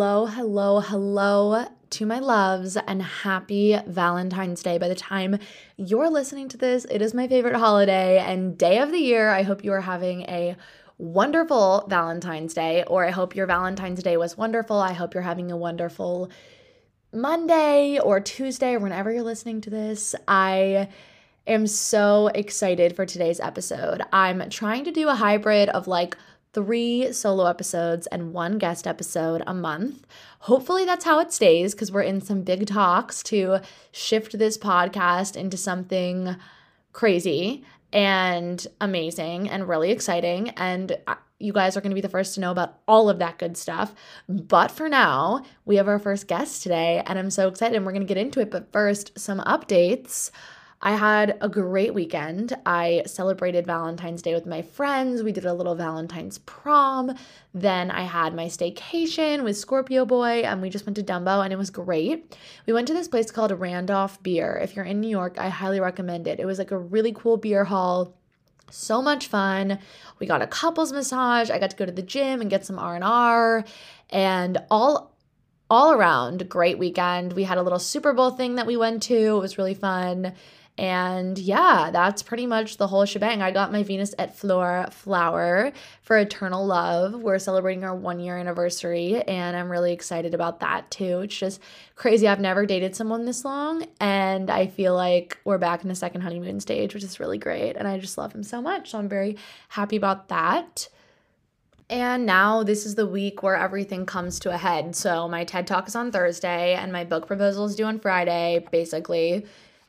hello, hello, hello to my loves, and happy Valentine's Day. By the time you're listening to this, it is my favorite holiday and day of the year. I hope you are having a wonderful Valentine's Day, or I hope your Valentine's Day was wonderful. I hope you're having a wonderful Monday or Tuesday, or whenever you're listening to this. I am so excited for today's episode. I'm trying to do a hybrid of like three solo episodes and one guest episode a month. Hopefully, that's how it stays because we're in some big talks to shift this podcast into something crazy and amazing and really exciting. And uh, you guys are going to be the first to know about all of that good stuff. But for now, we have our first guest today, and I'm so excited and we're going to get into it. But first, some updates. I had a great weekend. I celebrated Valentine's Day with my friends. We did a little Valentine's prom. Then I had my staycation with Scorpio Boy, and we just went to Dumbo, and it was great. We went to this place called Randolph Beer. If you're in New York, I highly recommend it. It was like a really cool beer hall so much fun we got a couples massage i got to go to the gym and get some r&r and all all around great weekend we had a little super bowl thing that we went to it was really fun and yeah, that's pretty much the whole shebang. I got my Venus et Fleur flower for Eternal Love. We're celebrating our one year anniversary, and I'm really excited about that too. It's just crazy. I've never dated someone this long, and I feel like we're back in the second honeymoon stage, which is really great. And I just love him so much. So I'm very happy about that. And now this is the week where everything comes to a head. So my TED Talk is on Thursday, and my book proposal is due on Friday, basically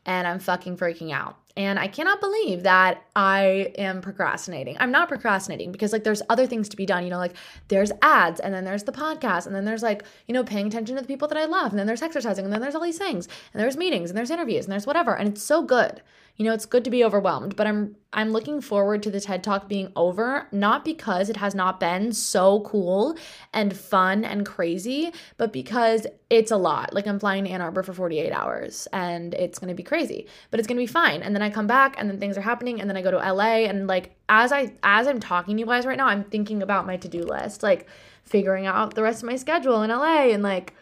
and I'm fucking freaking out. And I cannot believe that I am procrastinating. I'm not procrastinating because, like, there's other things to be done. You know, like, there's ads, and then there's the podcast, and then there's, like, you know, paying attention to the people that I love, and then there's exercising, and then there's all these things, and there's meetings, and there's interviews, and there's whatever. And it's so good. You know, it's good to be overwhelmed, but I'm I'm looking forward to the TED Talk being over, not because it has not been so cool and fun and crazy, but because it's a lot. Like I'm flying to Ann Arbor for 48 hours and it's going to be crazy, but it's going to be fine. And then I come back and then things are happening and then I go to LA and like as I as I'm talking to you guys right now, I'm thinking about my to-do list, like figuring out the rest of my schedule in LA and like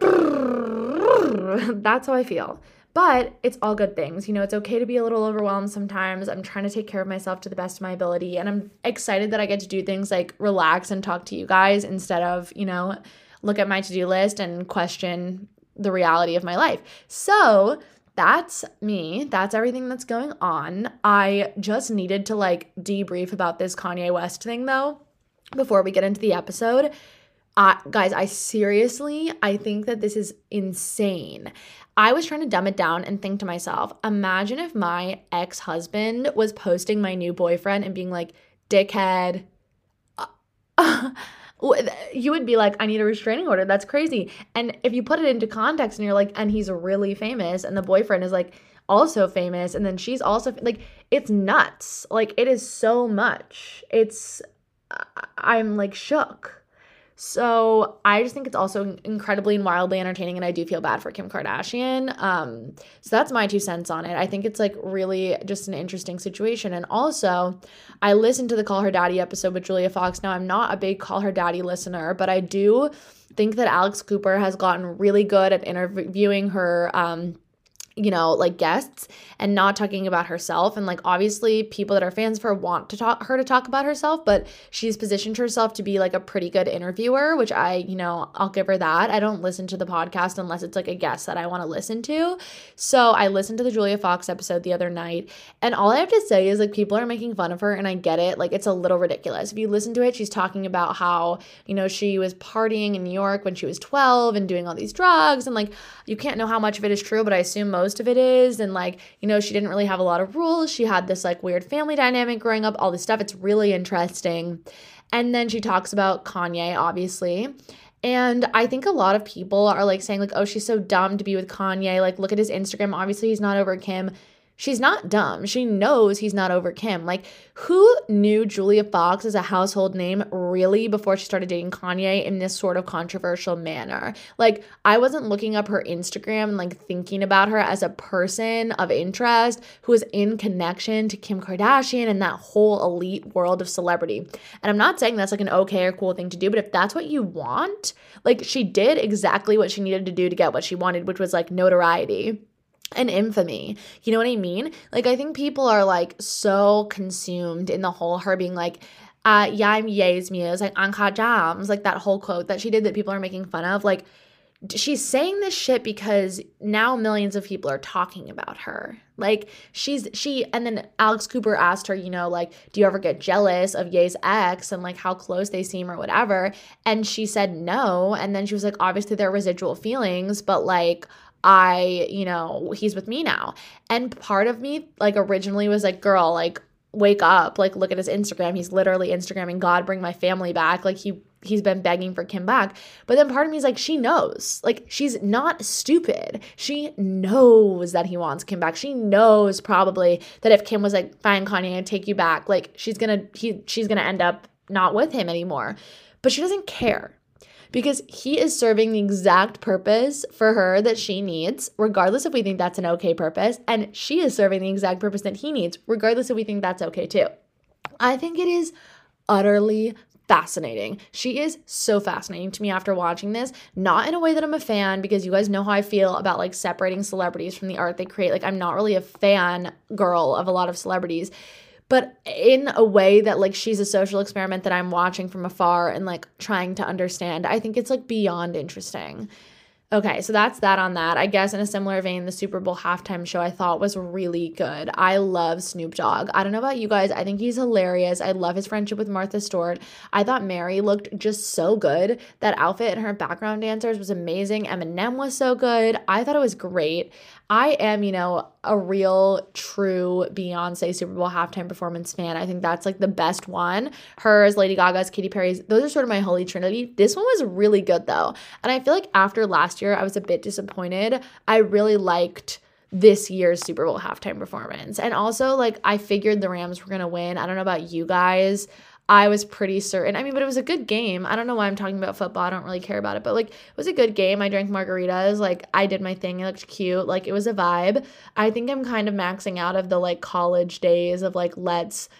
that's how I feel. But it's all good things. You know, it's okay to be a little overwhelmed sometimes. I'm trying to take care of myself to the best of my ability. And I'm excited that I get to do things like relax and talk to you guys instead of, you know, look at my to do list and question the reality of my life. So, that's me. That's everything that's going on. I just needed to like debrief about this Kanye West thing though before we get into the episode. Guys, I seriously, I think that this is insane. I was trying to dumb it down and think to myself, imagine if my ex husband was posting my new boyfriend and being like, dickhead. you would be like, I need a restraining order. That's crazy. And if you put it into context and you're like, and he's really famous, and the boyfriend is like also famous, and then she's also like, it's nuts. Like, it is so much. It's, I'm like shook. So I just think it's also incredibly and wildly entertaining, and I do feel bad for Kim Kardashian. Um, so that's my two cents on it. I think it's like really just an interesting situation. And also, I listened to the Call Her Daddy episode with Julia Fox. Now I'm not a big Call Her Daddy listener, but I do think that Alex Cooper has gotten really good at interviewing her. Um, you know, like guests and not talking about herself. And like obviously people that are fans for want to talk her to talk about herself, but she's positioned herself to be like a pretty good interviewer, which I, you know, I'll give her that. I don't listen to the podcast unless it's like a guest that I want to listen to. So I listened to the Julia Fox episode the other night, and all I have to say is like people are making fun of her and I get it. Like it's a little ridiculous. If you listen to it, she's talking about how, you know, she was partying in New York when she was 12 and doing all these drugs and like you can't know how much of it is true, but I assume most most of it is. And like you know she didn't really have a lot of rules. She had this like weird family dynamic growing up all this stuff. It's really interesting. And then she talks about Kanye obviously. And I think a lot of people are like saying like oh she's so dumb to be with Kanye. Like look at his Instagram. Obviously he's not over Kim She's not dumb. She knows he's not over Kim. Like, who knew Julia Fox as a household name really before she started dating Kanye in this sort of controversial manner? Like, I wasn't looking up her Instagram and like thinking about her as a person of interest who is in connection to Kim Kardashian and that whole elite world of celebrity. And I'm not saying that's like an okay or cool thing to do, but if that's what you want, like, she did exactly what she needed to do to get what she wanted, which was like notoriety and infamy. You know what I mean? Like I think people are like so consumed in the whole her being like uh yeah, I'm Ye's muse, like Uncut Gems, like that whole quote that she did that people are making fun of. Like she's saying this shit because now millions of people are talking about her. Like she's she and then Alex Cooper asked her, you know, like, do you ever get jealous of Ye's ex and like how close they seem or whatever? And she said no. And then she was like, obviously there are residual feelings, but like I, you know, he's with me now. And part of me, like, originally was like, girl, like, wake up. Like, look at his Instagram. He's literally Instagramming, God, bring my family back. Like, he, he's been begging for Kim back. But then part of me is like, she knows. Like, she's not stupid. She knows that he wants Kim back. She knows probably that if Kim was like, fine, Kanye, I take you back, like, she's gonna, he, she's gonna end up not with him anymore. But she doesn't care because he is serving the exact purpose for her that she needs, regardless if we think that's an okay purpose. And she is serving the exact purpose that he needs, regardless if we think that's okay too. I think it is utterly fascinating. She is so fascinating to me after watching this, not in a way that I'm a fan because you guys know how I feel about like separating celebrities from the art they create. Like I'm not really a fan girl of a lot of celebrities but in a way that like she's a social experiment that I'm watching from afar and like trying to understand. I think it's like beyond interesting. Okay, so that's that on that. I guess in a similar vein, the Super Bowl halftime show I thought was really good. I love Snoop Dogg. I don't know about you guys. I think he's hilarious. I love his friendship with Martha Stewart. I thought Mary looked just so good. That outfit and her background dancers was amazing. Eminem was so good. I thought it was great. I am, you know, a real true Beyonce Super Bowl halftime performance fan. I think that's like the best one. Hers, Lady Gaga's, Katy Perry's, those are sort of my holy trinity. This one was really good though. And I feel like after last year, I was a bit disappointed. I really liked this year's Super Bowl halftime performance. And also, like, I figured the Rams were going to win. I don't know about you guys. I was pretty certain. I mean, but it was a good game. I don't know why I'm talking about football. I don't really care about it, but like it was a good game. I drank margaritas. Like I did my thing. It looked cute. Like it was a vibe. I think I'm kind of maxing out of the like college days of like let's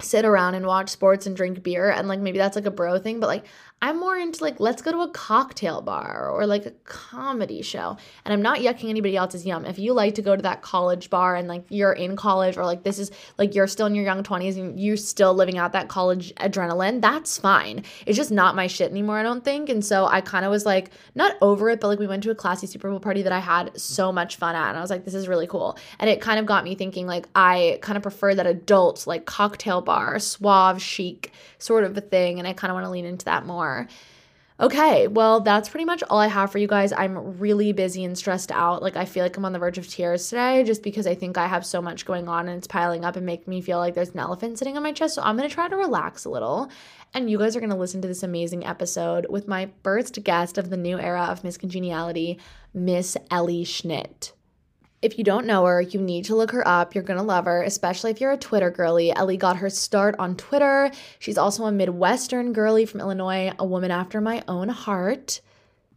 sit around and watch sports and drink beer and like maybe that's like a bro thing, but like I'm more into like, let's go to a cocktail bar or like a comedy show. And I'm not yucking anybody else's yum. If you like to go to that college bar and like you're in college or like this is like you're still in your young 20s and you're still living out that college adrenaline, that's fine. It's just not my shit anymore, I don't think. And so I kind of was like, not over it, but like we went to a classy Super Bowl party that I had so much fun at. And I was like, this is really cool. And it kind of got me thinking like, I kind of prefer that adult, like cocktail bar, suave, chic sort of a thing. And I kind of want to lean into that more more. Okay, well, that's pretty much all I have for you guys. I'm really busy and stressed out. Like, I feel like I'm on the verge of tears today just because I think I have so much going on and it's piling up and making me feel like there's an elephant sitting on my chest. So, I'm gonna try to relax a little. And you guys are gonna listen to this amazing episode with my first guest of the new era of Miss Congeniality, Miss Ellie Schnitt. If you don't know her, you need to look her up. You're to love her, especially if you're a Twitter girly. Ellie got her start on Twitter. She's also a Midwestern girly from Illinois, a woman after my own heart.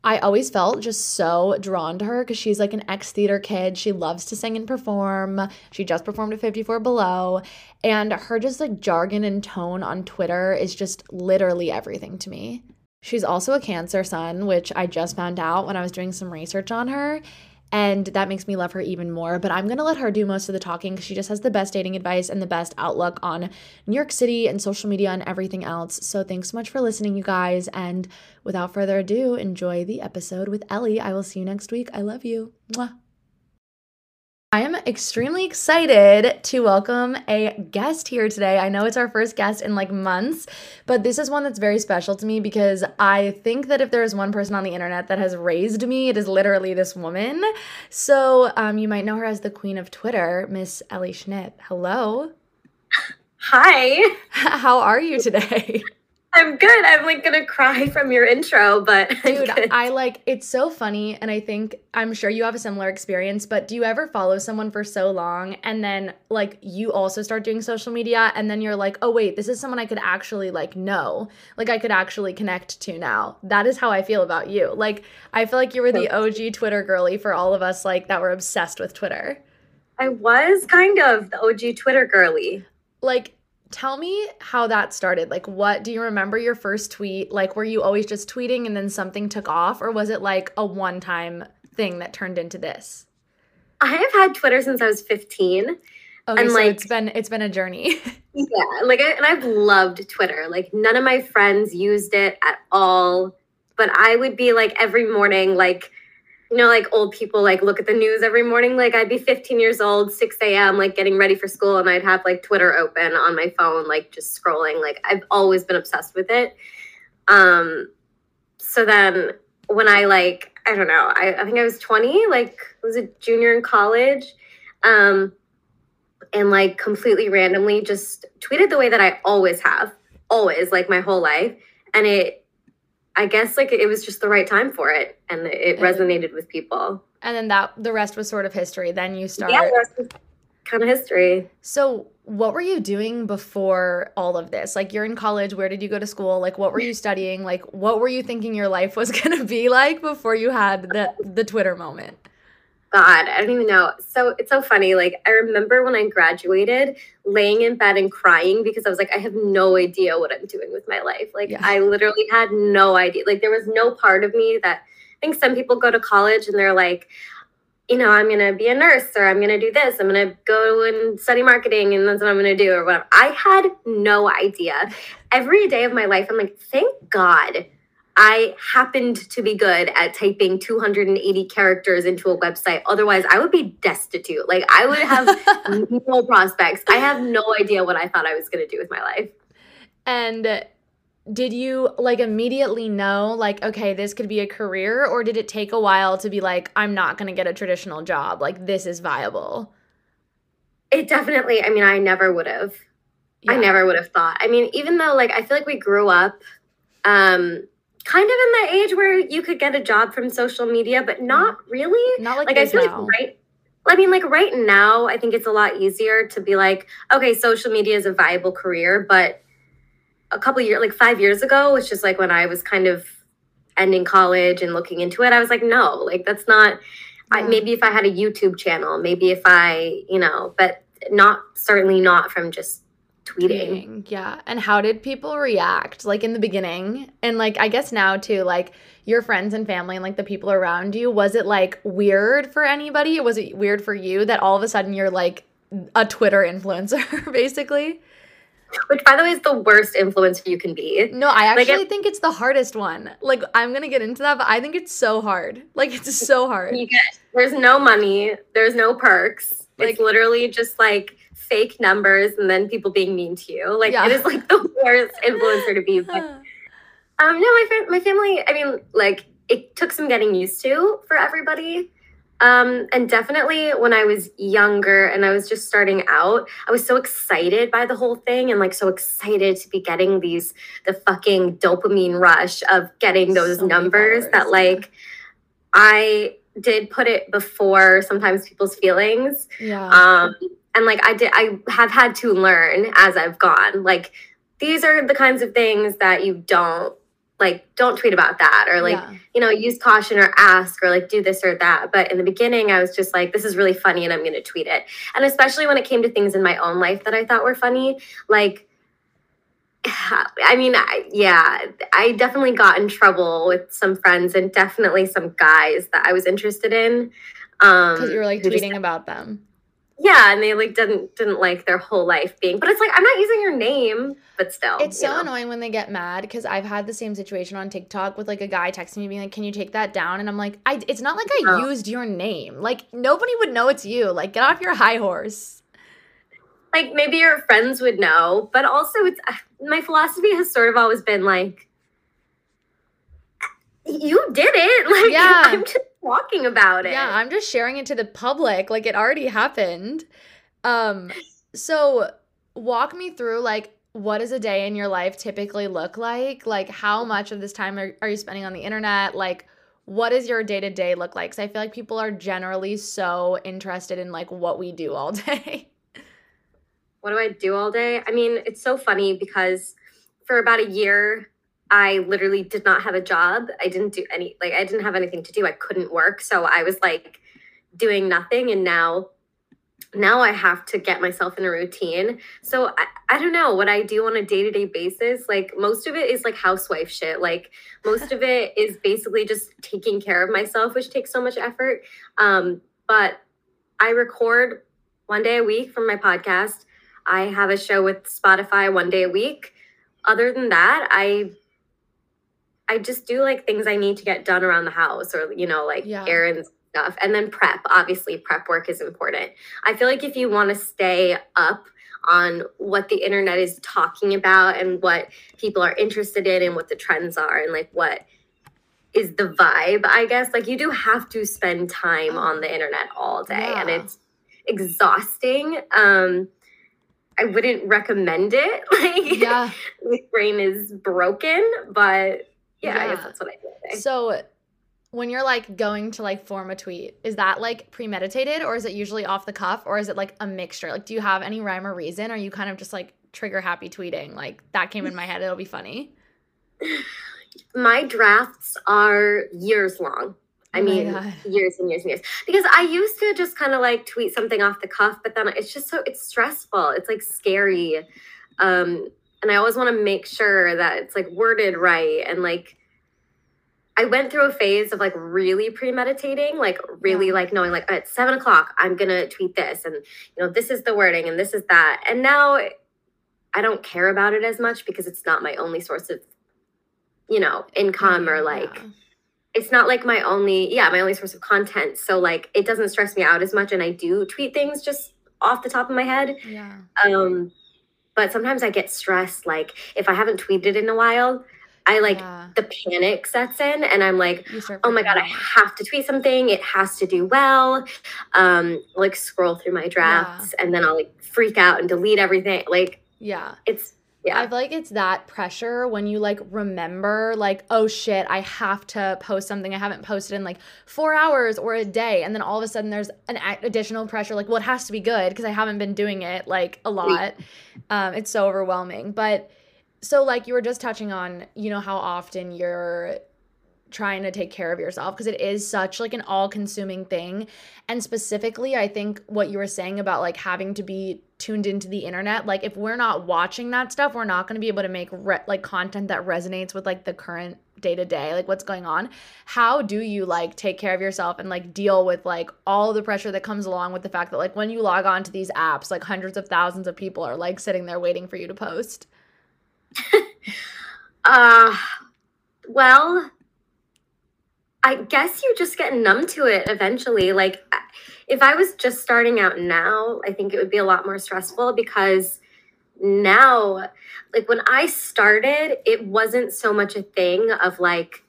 I always felt just so drawn to her because she's like an ex theater kid. She loves to sing and perform. She just performed at 54 Below. And her just like jargon and tone on Twitter is just literally everything to me. She's also a Cancer sun, which I just found out when I was doing some research on her. And that makes me love her even more. But I'm going to let her do most of the talking because she just has the best dating advice and the best outlook on New York City and social media and everything else. So thanks so much for listening, you guys. And without further ado, enjoy the episode with Ellie. I will see you next week. I love you. Mwah. I am extremely excited to welcome a guest here today. I know it's our first guest in like months, but this is one that's very special to me because I think that if there is one person on the internet that has raised me, it is literally this woman. So um, you might know her as the queen of Twitter, Miss Ellie Schnitt. Hello. Hi. How are you today? I'm good. I'm like gonna cry from your intro, but dude, I like it's so funny, and I think I'm sure you have a similar experience. But do you ever follow someone for so long, and then like you also start doing social media, and then you're like, oh wait, this is someone I could actually like know, like I could actually connect to now. That is how I feel about you. Like I feel like you were the OG Twitter girly for all of us, like that were obsessed with Twitter. I was kind of the OG Twitter girly. Like tell me how that started. Like, what do you remember your first tweet? Like, were you always just tweeting and then something took off, or was it like a one time thing that turned into this? I have had Twitter since I was 15. Okay, and so like, it's been it's been a journey. yeah, like and I've loved Twitter. Like none of my friends used it at all, but I would be like every morning like you know, like old people like look at the news every morning. Like I'd be 15 years old, 6 a.m., like getting ready for school, and I'd have like Twitter open on my phone, like just scrolling. Like I've always been obsessed with it. Um, so then when I like, I don't know, I, I think I was 20, like was a junior in college. Um, and like completely randomly just tweeted the way that I always have, always like my whole life. And it I guess like it was just the right time for it and it resonated with people. And then that the rest was sort of history. Then you start Yeah, the rest was kind of history. So what were you doing before all of this? Like you're in college, where did you go to school? Like what were you studying? Like what were you thinking your life was going to be like before you had the the Twitter moment? God, I don't even know. So it's so funny. Like, I remember when I graduated, laying in bed and crying because I was like, I have no idea what I'm doing with my life. Like, yeah. I literally had no idea. Like, there was no part of me that I think some people go to college and they're like, you know, I'm going to be a nurse or I'm going to do this. I'm going to go and study marketing and that's what I'm going to do or whatever. I had no idea. Every day of my life, I'm like, thank God I happened to be good at typing 280 characters into a website. Otherwise, I would be destitute. Like, I would have no prospects. I have no idea what I thought I was going to do with my life. And did you like immediately know, like, okay, this could be a career? Or did it take a while to be like, I'm not going to get a traditional job? Like, this is viable? It definitely, I mean, I never would have. Yeah. I never would have thought. I mean, even though, like, I feel like we grew up, um, kind of in the age where you could get a job from social media, but mm. not really. Not like, like I feel now. like right. I mean, like right now, I think it's a lot easier to be like, okay, social media is a viable career, but a couple years, like five years ago, which is like when I was kind of ending college and looking into it, I was like, no, like that's not. Yeah. I, maybe if I had a YouTube channel, maybe if I, you know, but not certainly not from just tweeting. Yeah. And how did people react like in the beginning? And like I guess now too, like your friends and family and like the people around you, was it like weird for anybody? Was it weird for you that all of a sudden you're like a Twitter influencer basically? Which, by the way, is the worst influencer you can be. No, I actually like think it's the hardest one. Like, I'm gonna get into that, but I think it's so hard. Like, it's so hard. You get there's no money, there's no perks. Like, it's literally just like fake numbers and then people being mean to you. Like yeah. it is like the worst influencer to be. But, um, no, my my family. I mean, like it took some getting used to for everybody. Um, and definitely when I was younger and I was just starting out, I was so excited by the whole thing and like so excited to be getting these the fucking dopamine rush of getting those so numbers that like I did put it before sometimes people's feelings. Yeah. Um, and like I did, I have had to learn as I've gone. Like these are the kinds of things that you don't like. Don't tweet about that, or like yeah. you know, use caution or ask, or like do this or that. But in the beginning, I was just like, this is really funny, and I'm going to tweet it. And especially when it came to things in my own life that I thought were funny, like. I mean, I, yeah, I definitely got in trouble with some friends and definitely some guys that I was interested in. Um, because you were like tweeting just, about them yeah and they like didn't didn't like their whole life being but it's like i'm not using your name but still it's so know? annoying when they get mad because i've had the same situation on tiktok with like a guy texting me being like can you take that down and i'm like i it's not like i oh. used your name like nobody would know it's you like get off your high horse like maybe your friends would know but also it's my philosophy has sort of always been like you did it like yeah i'm just talking about it. Yeah, I'm just sharing it to the public. Like it already happened. Um, so walk me through like what does a day in your life typically look like? Like, how much of this time are, are you spending on the internet? Like, what does your day to day look like? Because I feel like people are generally so interested in like what we do all day. What do I do all day? I mean, it's so funny because for about a year, I literally did not have a job. I didn't do any, like, I didn't have anything to do. I couldn't work. So I was like doing nothing. And now now I have to get myself in a routine. So I, I don't know what I do on a day to day basis. Like most of it is like housewife shit. Like most of it is basically just taking care of myself, which takes so much effort. Um, but I record one day a week from my podcast. I have a show with Spotify one day a week. Other than that, I I just do like things I need to get done around the house or you know like yeah. errands stuff. And then prep, obviously, prep work is important. I feel like if you want to stay up on what the internet is talking about and what people are interested in and what the trends are and like what is the vibe, I guess, like you do have to spend time oh. on the internet all day yeah. and it's exhausting. Um, I wouldn't recommend it. Like, yeah, my brain is broken, but yeah, yeah, I guess that's what I do. So, when you're like going to like form a tweet, is that like premeditated or is it usually off the cuff or is it like a mixture? Like, do you have any rhyme or reason? Or are you kind of just like trigger happy tweeting? Like, that came in my head, it'll be funny. My drafts are years long. I oh mean, years and years and years. Because I used to just kind of like tweet something off the cuff, but then it's just so it's stressful. It's like scary. Um, and I always want to make sure that it's like worded right and like I went through a phase of like really premeditating, like really yeah. like knowing like at seven o'clock I'm gonna tweet this, and you know this is the wording and this is that. And now I don't care about it as much because it's not my only source of, you know, income or like. Yeah. It's not like my only, yeah, my only source of content. So like, it doesn't stress me out as much, and I do tweet things just off the top of my head. Yeah. Um, but sometimes I get stressed. Like if I haven't tweeted in a while, I like yeah. the panic sets in and I'm like, oh my God, I have to tweet something. It has to do well. Um, like scroll through my drafts yeah. and then I'll like freak out and delete everything. Like, yeah, it's, yeah. I feel like it's that pressure when you like remember, like, oh shit, I have to post something I haven't posted in like four hours or a day. And then all of a sudden there's an additional pressure, like, well, it has to be good because I haven't been doing it like a lot. Um, it's so overwhelming. But, so like you were just touching on you know how often you're trying to take care of yourself because it is such like an all-consuming thing. And specifically i think what you were saying about like having to be tuned into the internet like if we're not watching that stuff we're not going to be able to make re- like content that resonates with like the current day to day like what's going on. How do you like take care of yourself and like deal with like all the pressure that comes along with the fact that like when you log on to these apps like hundreds of thousands of people are like sitting there waiting for you to post? Uh, well, I guess you just get numb to it eventually. Like, if I was just starting out now, I think it would be a lot more stressful because now, like, when I started, it wasn't so much a thing of like,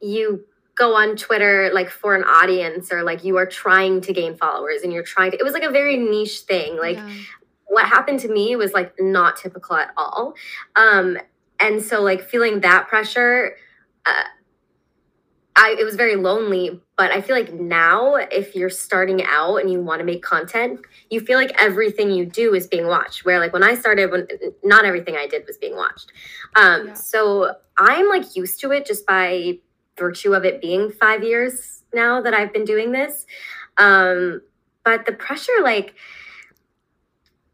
you go on Twitter like for an audience or like you are trying to gain followers and you're trying to it was like a very niche thing like yeah what happened to me was like not typical at all. Um, and so like feeling that pressure, uh, I it was very lonely. But I feel like now, if you're starting out and you want to make content, you feel like everything you do is being watched. Where like when I started, when not everything I did was being watched. Um, yeah. So I'm like used to it just by virtue of it being five years now that I've been doing this. Um, but the pressure, like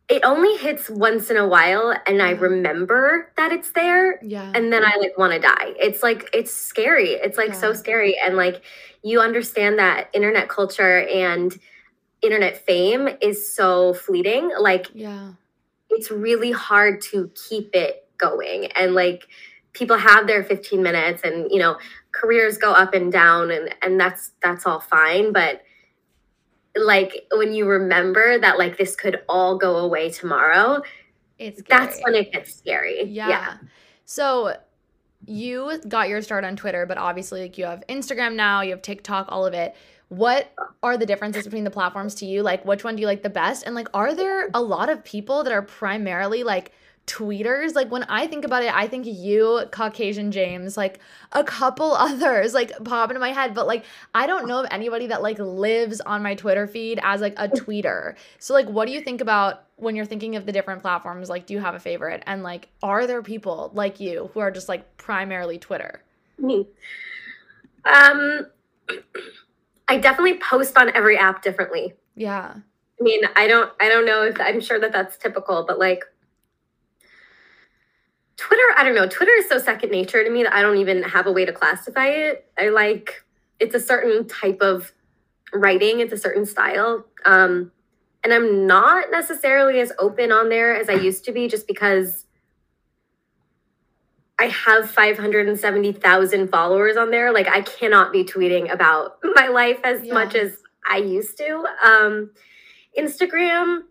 it only hits once in a while and I remember that it's there. Yeah. And then I like want to die. It's like it's scary. It's like yeah. so scary. And like you understand that internet culture and internet fame is so fleeting. Like yeah. It's really hard to keep it going. And like people have their 15 minutes and you know, careers go up and down and and that's that's all fine, but like when you remember that like this could all go away tomorrow it's scary. that's when it gets scary yeah. yeah so you got your start on twitter but obviously like you have instagram now you have tiktok all of it what are the differences between the platforms to you? Like, which one do you like the best? And like, are there a lot of people that are primarily like tweeters? Like, when I think about it, I think you, Caucasian James, like a couple others like pop into my head, but like, I don't know of anybody that like lives on my Twitter feed as like a tweeter. So, like, what do you think about when you're thinking of the different platforms? Like, do you have a favorite? And like, are there people like you who are just like primarily Twitter? Me. Um, I definitely post on every app differently. Yeah. I mean, I don't I don't know if I'm sure that that's typical, but like Twitter, I don't know. Twitter is so second nature to me that I don't even have a way to classify it. I like it's a certain type of writing, it's a certain style. Um and I'm not necessarily as open on there as I used to be just because I have 570,000 followers on there. Like I cannot be tweeting about my life as yeah. much as I used to. Um, Instagram,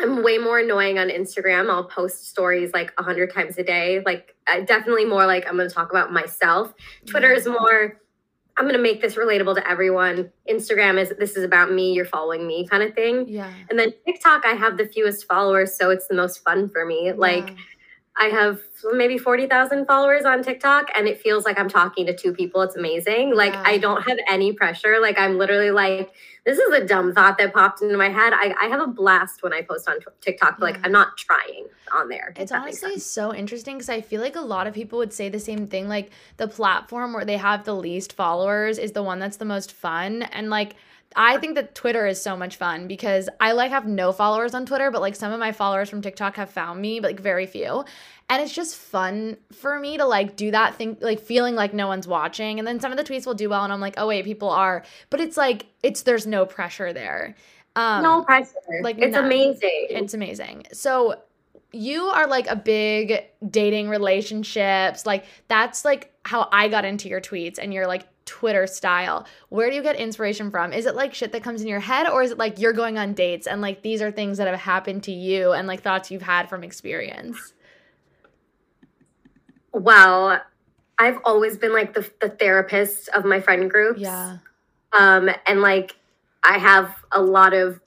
I'm way more annoying on Instagram. I'll post stories like a hundred times a day. Like definitely more like I'm going to talk about myself. Mm-hmm. Twitter is more. I'm going to make this relatable to everyone. Instagram is this is about me. You're following me, kind of thing. Yeah. And then TikTok, I have the fewest followers, so it's the most fun for me. Yeah. Like I have maybe 40,000 followers on TikTok and it feels like I'm talking to two people. It's amazing. Like I don't have any pressure. Like I'm literally like, this is a dumb thought that popped into my head. I, I have a blast when I post on TikTok. Like I'm mm. not trying on there. It's honestly so interesting because I feel like a lot of people would say the same thing. Like the platform where they have the least followers is the one that's the most fun. And like, I think that Twitter is so much fun because I like have no followers on Twitter, but like some of my followers from TikTok have found me, but like very few. And it's just fun for me to like do that thing, like feeling like no one's watching. And then some of the tweets will do well, and I'm like, oh wait, people are. But it's like it's there's no pressure there. Um, no pressure. Like it's none. amazing. It's amazing. So you are like a big dating relationships. Like that's like how I got into your tweets, and you're like Twitter style. Where do you get inspiration from? Is it like shit that comes in your head or is it like you're going on dates and like these are things that have happened to you and like thoughts you've had from experience? Well, I've always been like the, the therapist of my friend groups. Yeah. Um, and like I have a lot of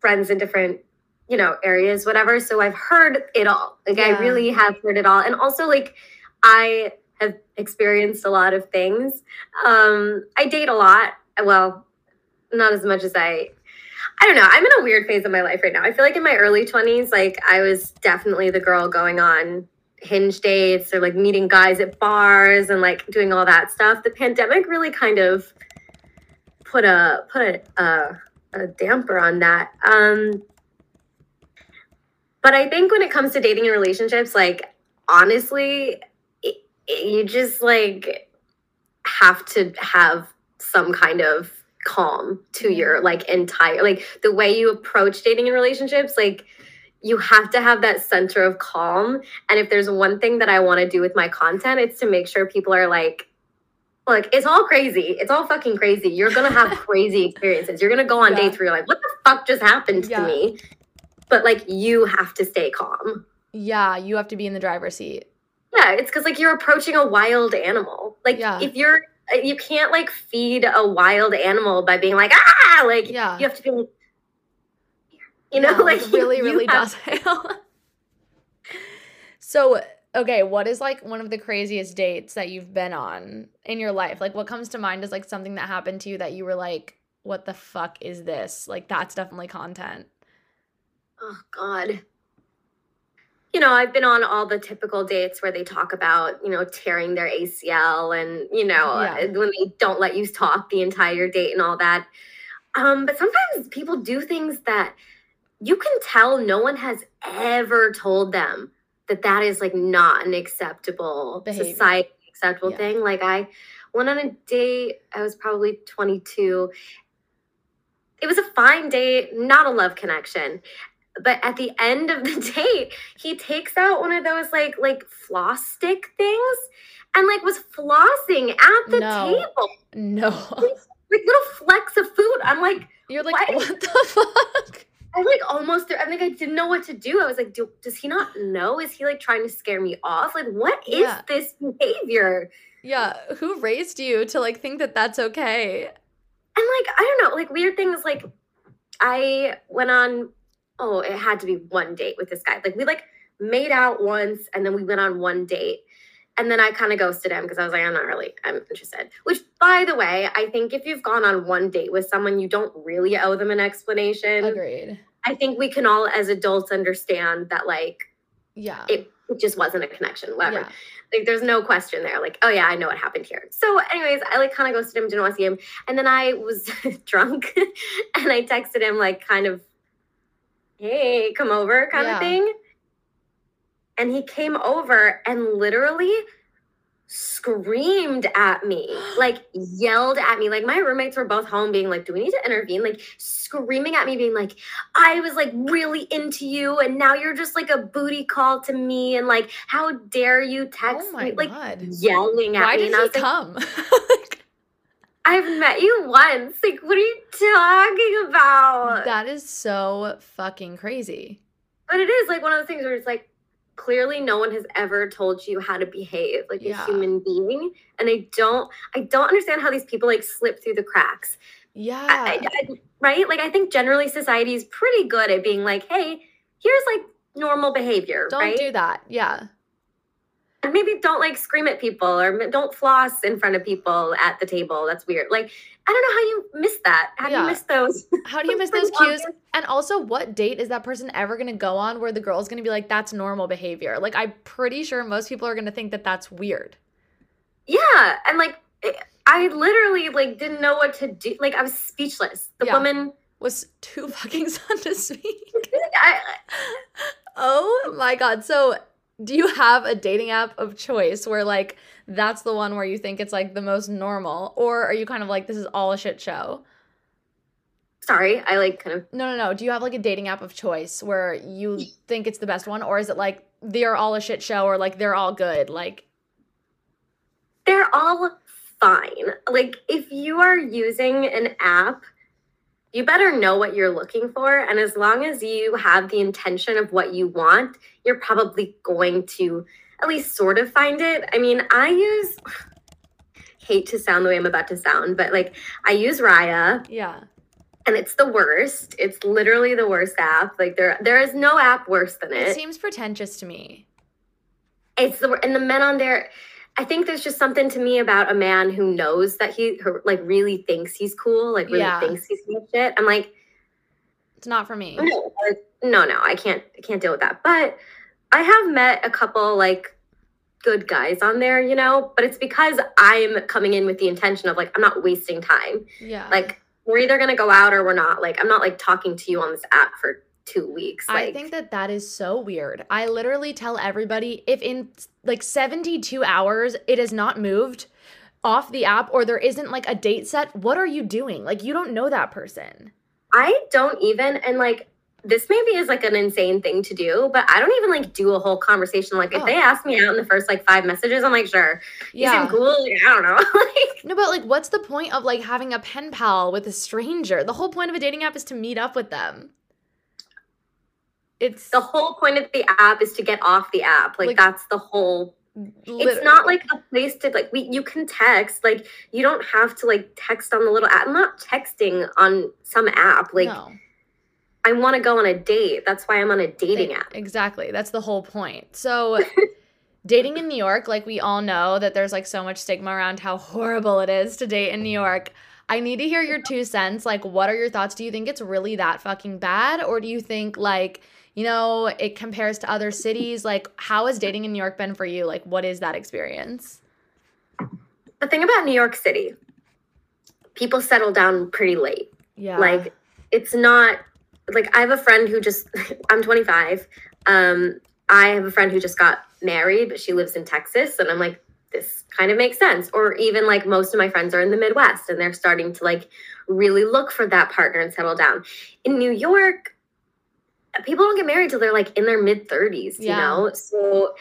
friends in different, you know, areas, whatever. So I've heard it all. Like yeah. I really have heard it all. And also like I have experienced a lot of things. Um, I date a lot. Well, not as much as I. I don't know. I'm in a weird phase of my life right now. I feel like in my early 20s, like I was definitely the girl going on hinge dates or like meeting guys at bars and like doing all that stuff. The pandemic really kind of put a put a, a, a damper on that. Um, but I think when it comes to dating and relationships, like honestly, you just like have to have some kind of calm to your mm-hmm. like entire like the way you approach dating and relationships like you have to have that center of calm. And if there's one thing that i want to do with my content it's to make sure people are like like it's all crazy. It's all fucking crazy. You're gonna have crazy experiences. You're gonna go on yeah. dates where you're like what the fuck just happened yeah. to me? But like you have to stay calm. Yeah you have to be in the driver's seat yeah, it's because like you're approaching a wild animal. Like yeah. if you're uh, you can't like feed a wild animal by being like ah like yeah. you have to be like you know yeah, like really you, really docile. so okay, what is like one of the craziest dates that you've been on in your life? Like what comes to mind is like something that happened to you that you were like, what the fuck is this? Like that's definitely content. Oh God you know, I've been on all the typical dates where they talk about, you know, tearing their ACL and, you know, yeah. Uh, when they don't let you talk the entire date and all that. Um, but sometimes people do things that you can tell no one has ever told them that that is like not an acceptable Behavior. society acceptable yeah. thing. Like I went on a date, I was probably 22. It was a fine date, not a love connection but at the end of the date, he takes out one of those like like floss stick things and like was flossing at the no. table. No. Like, little flecks of food. I'm like, you're like, what, what the fuck? I'm like almost. I think I didn't know what to do. I was like, do, does he not know? Is he like trying to scare me off? Like, what is yeah. this behavior? Yeah, who raised you to like think that that's okay? And like I don't know, like weird things like I went on oh, it had to be one date with this guy. Like we like made out once and then we went on one date. And then I kind of ghosted him because I was like, I'm not really, I'm interested. Which, by the way, I think if you've gone on one date with someone, you don't really owe them an explanation. Agreed. I think we can all, as adults, understand that, like, Yeah. it, it just wasn't a connection, whatever. Yeah. Like, there's no question there. Like, oh, yeah, I know what happened here. So, anyways, I like kind of ghosted him, didn't want to see him. And then I was drunk and I texted him, like, kind of, hey, come over kind Yeah. of thing. And he came over and literally screamed at me, like yelled at me. Like my roommates were both home being like, do we need to intervene? Like screaming at me, being like, I was like really into you and now you're just like a booty call to me. And like, how dare you text Oh my me? Like god. yelling at Why me. did and I he was like, come? I've met you once. Like, what are you talking about? that is so fucking crazy. But it is like one of those things where it's like clearly no one has ever told you how to behave like Yeah. a human being, and I don't I don't understand how these people like slip through the cracks. Yeah. I, I- I- right? Like I think generally society is pretty good at being like, hey, here's like normal behavior, Don't right? do that. Yeah. And maybe don't like scream at people or don't floss in front of people at the table. That's weird. Like I don't know how you miss that. How do you miss those? How do you miss those cues? And also, what date is that person ever going to go on where the girl's going to be like, that's normal behavior? Like, I'm pretty sure most people are going to think that that's weird. Yeah, and like eh, I literally like didn't know what to do. Like I was speechless. The Yeah. woman, Was too fucking son to speak. I, Oh my God. So, do you have a dating app of choice where, like, that's the one where you think it's like the most normal? Or are you kind of like, this is all a shit show? sorry, I like kind of. No, no, no. Do you have like a dating app of choice where you think it's the best one? Or is it like they're all a shit show or like they're all good? Like, They're all fine. Like if you are using an app, you better know what you're looking for, and as long as you have the intention of what you want, you're probably going to at least sort of find it. I mean, I use. Hate to sound the way I'm about to sound, but like I use Raya. yeah. and it's the worst. It's literally the worst app. Like there, there is no app worse than It it. seems pretentious to me. It's the and the men on there. I think there's just something to me about a man who knows that he who, like really thinks he's cool, like really Yeah. thinks he's cool shit. I'm like, It's not for me. no, no, no, I can't, I can't deal with that. But I have met a couple like good guys on there, you know. But it's because I'm coming in with the intention of like I'm not wasting time. Yeah. Like we're either gonna go out or we're not. Like I'm not like talking to you on this app for two weeks. I think that that is so weird. I literally tell everybody if in like 72 hours it has not moved off the app or there isn't like a date set, what are you doing? Like you don't know that person. I don't even and like this maybe is like an insane thing to do, but I don't even like do a whole conversation. Like if Oh. they ask me out in the first like five messages, I'm like, sure. You Yeah. seem cool. Like, I don't know. like No, but like what's the point of like having a pen pal with a stranger? The whole point of a dating app is to meet up with them. It's the whole point of the app is to get off the app. Like, Like, that's the whole it's not like a place to like we you can text. Like you don't have to like text on the little app. I'm not texting on some app. Like no. I want to go on a date. That's why I'm on a dating Like, app. Exactly. That's the whole point. So, dating in New York, like we all know that there's like so much stigma around how horrible it is to date in New York. I need to hear your two cents. Like, what are your thoughts? Do you think it's really that fucking bad? Or do you think, like, you know, it compares to other cities? Like, how has dating in New York been for you? Like, what is that experience? The thing about New York City, people settle down pretty late. Yeah. like it's not like i have a friend who just i'm 25 um i have a friend who just got married but she lives in texas and i'm like this kind of makes sense or even like most of my friends are in the midwest and they're starting to like really look for that partner and settle down in new york people don't get married till they're like in their mid 30s you Yeah. know so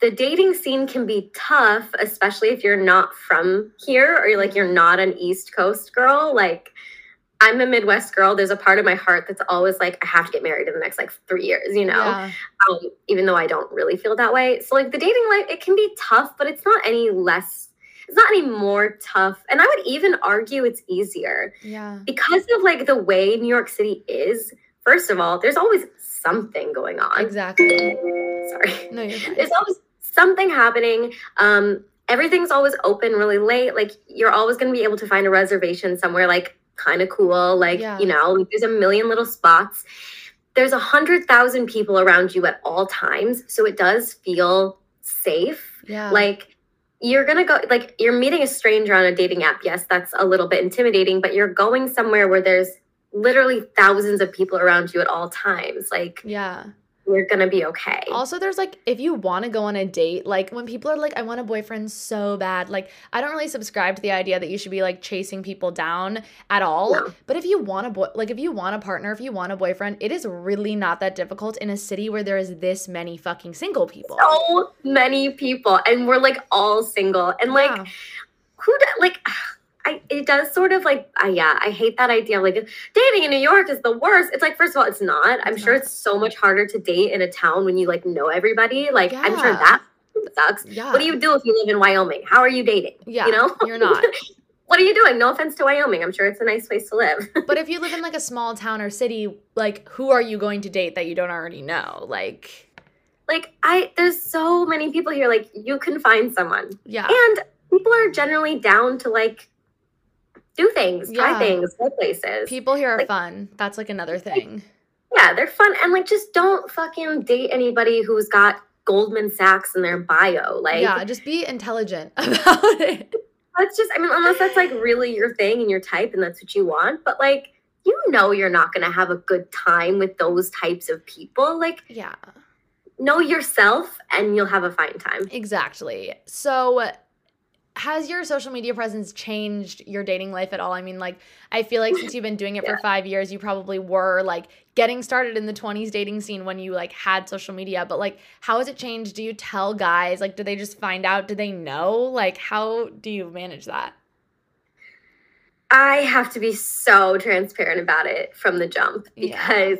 the dating scene can be tough especially if you're not from here or you're like you're not an east coast girl like I'm a Midwest girl. There's a part of my heart that's always like, I have to get married in the next like three years, you know, Yeah. um, even though I don't really feel that way. So, like, the dating life, it can be tough, but it's not any less. it's not any more tough. And I would even argue it's easier. Yeah. Because of like the way New York City is, first of all, there's always something going on. Exactly. Sorry. No, you're fine. There's always something happening. Um, everything's always open really late. Like you're always gonna be able to find a reservation somewhere like kind of cool. Like, Yeah. you know, like, there's a million little spots. There's a hundred thousand people around you at all times. So it does feel safe. Yeah. Like you're gonna go like you're meeting a stranger on a dating app. Yes, that's a little bit intimidating, but you're going somewhere where there's literally thousands of people around you at all times. Like yeah. you're gonna be okay. Also, there's like, if you want to go on a date, like when people are like, I want a boyfriend so bad, like, I don't really subscribe to the idea that you should be like chasing people down at all. No. But if you want a boy, like, if you want a partner, if you want a boyfriend, it is really not that difficult in a city where there is this many fucking single people. so many people and we're like all single and like Yeah. who d- like I, it does sort of like uh, yeah i hate that idea like dating in new york is the worst. It's like first of all it's not. I'm It's sure not. it's so much harder to date in a town when you like know everybody. Like i'm sure that sucks. Yeah. what do you do if you live in wyoming? How are you dating? Yeah, you know? you're not. what are you doing? No offense to wyoming. I'm sure it's a nice place to live. But if you live in like a small town or city, like, who are you going to date that you don't already know? Like, like i there's so many people here. Like you can find someone. Yeah. and people are generally down to like do things try things go places People here are like- fun. That's like another thing. yeah they're fun and like just don't fucking date anybody who's got goldman sachs in their bio like yeah, just be intelligent about it. that's just i mean unless that's like really your thing and your type and that's what you want but like you know you're not going to have a good time with those types of people like Yeah. know yourself and you'll have a fine time Exactly. So, has your social media presence changed your dating life at all? I mean, like, I feel like since you've been doing it for five years, you probably were like getting started in the 20s dating scene when you like had social media. But, like, how has it changed? Do you tell guys? Like, do they just find out? Do they know? Like, how do you manage that? i have to be so transparent about it from the jump because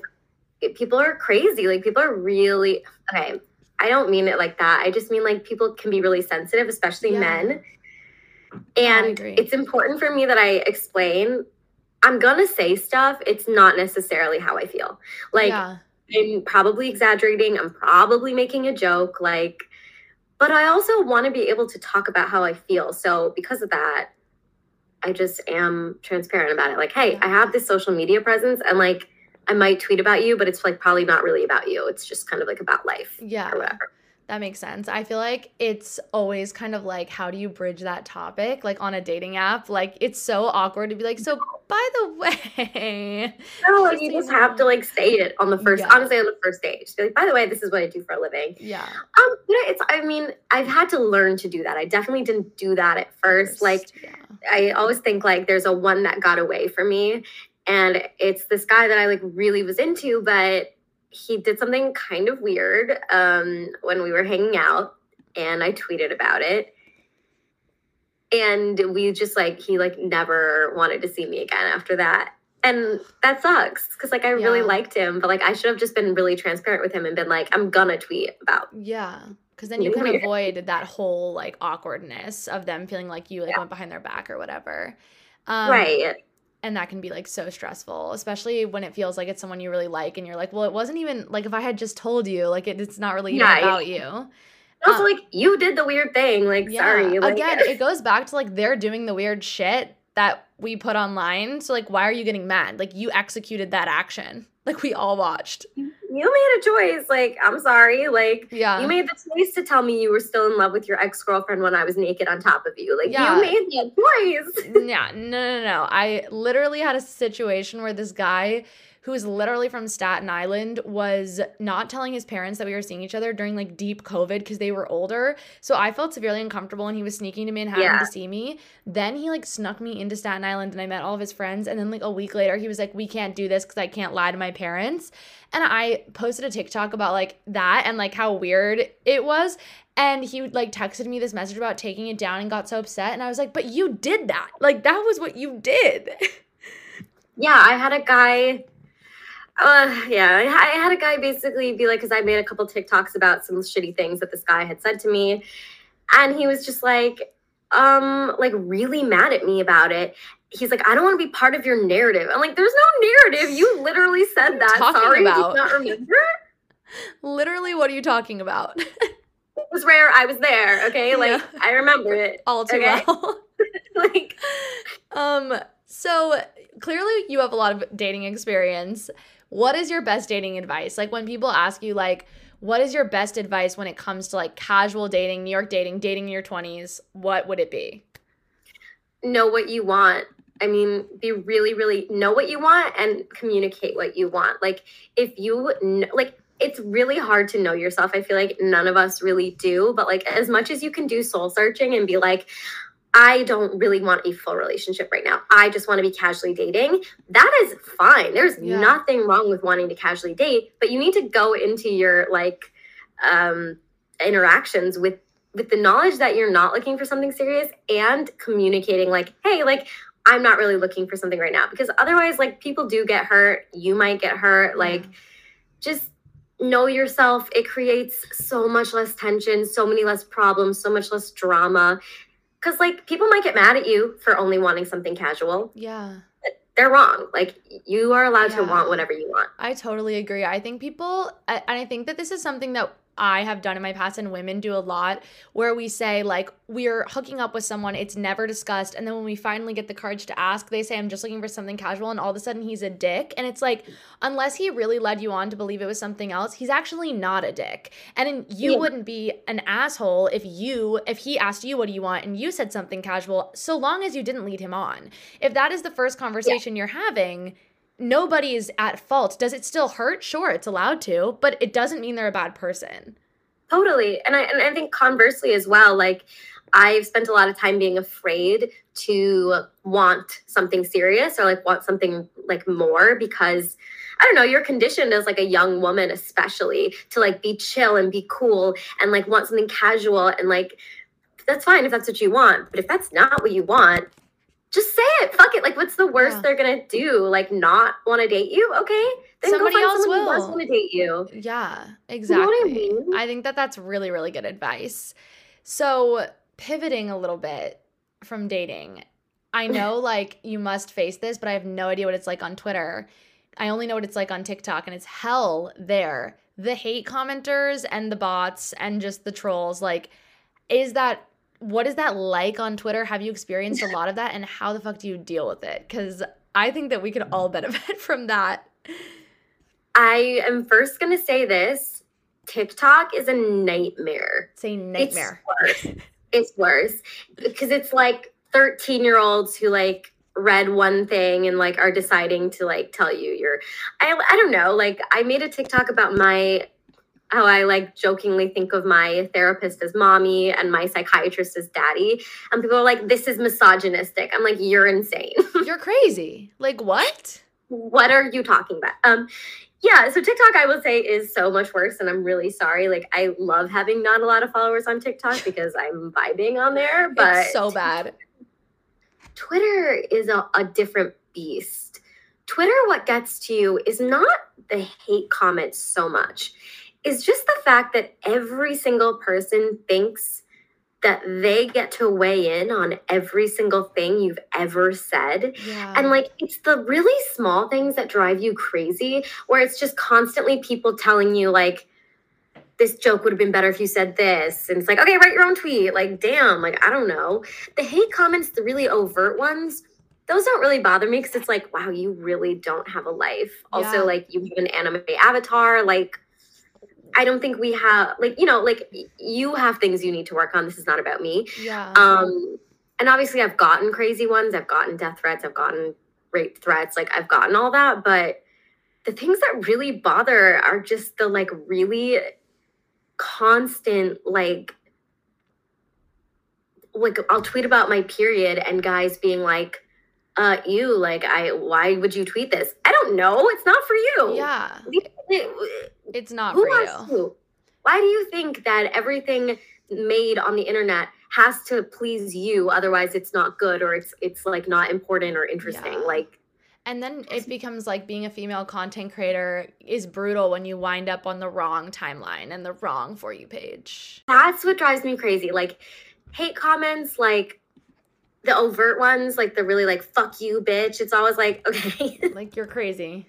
it- people are crazy like people are really okay i don't mean it like that i just mean like people can be really sensitive especially Yeah. men and it's important for me that i explain i'm gonna say stuff it's not necessarily how i feel. Like yeah. i'm probably exaggerating i'm probably making a joke like but i also want to be able to talk about how i feel. So because of that i just am transparent about it. Like hey i have this social media presence and like i might tweet about you but it's like probably not really about you. It's just kind of like about life Yeah. or whatever That makes sense. I feel like it's always kind of like, how do you bridge that topic? Like on a dating app, like it's so awkward to be like, so by the way, no you just have to like say it on the first Yeah. honestly on the first date just be like by the way this is what i do for a living yeah. um you know it's i mean i've had to learn to do that i definitely didn't do that at first like yeah. I always think like there's a one that got away from me. And it's this guy that I like really was into, but he did something kind of weird um, when we were hanging out and I tweeted about it. And we just like, he like never wanted to see me again after that. And that sucks because like I really liked him, but like I should have just been really transparent with him and been like, I'm gonna tweet about. Yeah. Cause then you can Weird. avoid that whole like awkwardness of them feeling like you like Yeah. went behind their back or whatever. Um, right. And that can be like so stressful, especially when it feels like it's someone you really like and you're like, well, it wasn't even like if I had just told you, like it, it's not really Yeah, about you. Also, uh, like you did the weird thing. Like, Yeah. sorry. Like, Again, it goes back to like they're doing the weird shit that we put online. So like why are you getting mad? Like you executed that action. Like we all watched. You made a choice. Like, I'm sorry. Like, Yeah. you made the choice to tell me you were still in love with your ex girlfriend when I was naked on top of you. Like, Yeah. you made that choice. yeah, no, no, no. I literally had a situation where this guy who is literally from Staten Island was not telling his parents that we were seeing each other during like deep COVID because they were older. So I felt severely uncomfortable and he was sneaking to Manhattan Yeah. to see me. Then he like snuck me into Staten Island and I met all of his friends. And then like a week later, he was like, We can't do this because I can't lie to my parents. And I posted a TikTok about like that and like how weird it was. And he like texted me this message about taking it down and got so upset. And I was like, but you did that. Like that was what you did. Yeah, I had a guy. Uh, yeah, I had a guy basically be like, because I made a couple TikToks about some shitty things that this guy had said to me. And he was just like, um like really mad at me about it. He's like, I don't want to be part of your narrative. I'm like, there's no narrative. You literally said that. talking Sorry, about? do you not remember? Literally, what are you talking about? It was rare. I was there. Okay, like Yeah. I remember it. All too Okay. well. like um, so clearly you have a lot of dating experience. What is your best dating advice? Like when people ask you like what is your best advice when it comes to like casual dating, New York dating, dating in your 20s? What would it be? know what you want. I mean, be really, really know what you want and communicate what you want. Like, if you like, it's really hard to know yourself. I feel like none of us really do, but like, as much as you can do soul searching and be like, I don't really want a full relationship right now. I just want to be casually dating. That is fine. There's Yeah. nothing wrong with wanting to casually date, but you need to go into your like um interactions with with the knowledge that you're not looking for something serious and communicating like, hey, like I'm not really looking for something right now because otherwise like people do get hurt, you might get hurt, like just know yourself. It creates so much less tension, so many less problems, so much less drama. Cause like people might get mad at you for only wanting something casual. yeah. They're wrong. Like you are allowed to want whatever you want. I totally agree. I think people, and I think that this is something that I have done in my past and women do a lot, where we say, like, we're hooking up with someone, it's never discussed. And then when we finally get the courage to ask, they say, I'm just looking for something casual. And all of a sudden he's a dick. And it's like, unless he really led you on to believe it was something else, he's actually not a dick. And then you Yeah. wouldn't be an asshole if you, if he asked you, what do you want? And you said something casual, so long as you didn't lead him on. If that is the first conversation you're having, nobody is at fault. Does it still hurt? Sure, it's allowed to, but it doesn't mean they're a bad person. Totally. And I and I think conversely as well, like I've spent a lot of time being afraid to want something serious or like want something like more because I don't know, you're conditioned as like a young woman especially to like be chill and be cool and like want something casual and like that's fine if that's what you want, but if that's not what you want, just say it. Fuck it. Like what's the worst Yeah. they're going to do? Like not want to date you? Okay. Then Somebody go find else someone who does will. want to date you. Yeah, know exactly. what I mean? I think that that's really, really good advice. So, pivoting a little bit from dating, I know like you must face this, but I have no idea what it's like on Twitter. I only know what it's like on TikTok, and it's hell there. The hate commenters and the bots and just the trolls. Like, is that what is that like on Twitter? Have you experienced a lot of that, and how the fuck do you deal with it? Because I think that we could all benefit from that. I am first going to say this TikTok is a nightmare. Say nightmare. It's worse. it's worse because it's like 13 year olds who like read one thing and like are deciding to like tell you you're I, I don't know like i made a tiktok about my how i like jokingly think of my therapist as mommy and my psychiatrist as daddy and people are like this is misogynistic i'm like you're insane You're crazy. Like what? what are you talking about? Um, yeah, so TikTok, I will say, is so much worse, and I'm really sorry. Like, I love having not a lot of followers on TikTok because I'm vibing on there, but it's so bad. Twitter is a, a different beast. Twitter, what gets to you is not the hate comments so much, is just the fact that every single person thinks that they get to weigh in on every single thing you've ever said. Yeah. And like it's the really small things that drive you crazy, where it's just constantly people telling you like this joke would have been better if you said this. And it's like, okay, write your own tweet. Like, damn, like I don't know. The hate comments, the really overt ones, those don't really bother me because it's like, wow, you really don't have a life. Also, Yeah. like you have an anime avatar, like I don't think we have like, you know, like you have things you need to work on. This is not about me. yeah. Um, and obviously, I've gotten crazy ones. I've gotten death threats. I've gotten rape threats. Like I've gotten all that. But the things that really bother are just the like really constant like like I'll tweet about my period and guys being like, uh, you like I why would you tweet this? I don't know. It's not for you. yeah. It- It's not who for wants you. Why do you think that everything made on the internet has to please you? Otherwise, it's not good or it's it's like not important or interesting. Yeah. Like And then it becomes like being a female content creator is brutal when you wind up on the wrong timeline and the wrong for you page. that's what drives me crazy. Like hate comments like the overt ones, like the really like fuck you bitch, it's always like, okay. like you're crazy.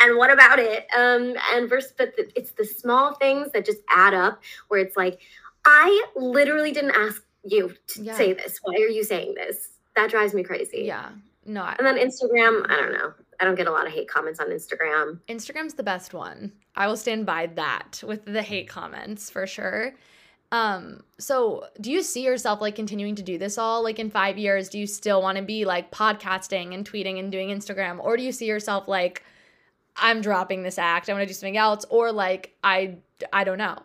And what about it? Um, and versus, but the, it's the small things that just add up where it's like, I literally didn't ask you to Yeah. say this. Why are you saying this? That drives me crazy. Yeah. No, I, And then Instagram, I don't know. I don't get a lot of hate comments on Instagram. Instagram's the best one. I will stand by that with the hate comments for sure. Um, so do you see yourself like continuing to do this all like in 5 years? Do you still want to be like podcasting and tweeting and doing Instagram or do you see yourself like I'm dropping this act. I want to do something else or like I I don't know.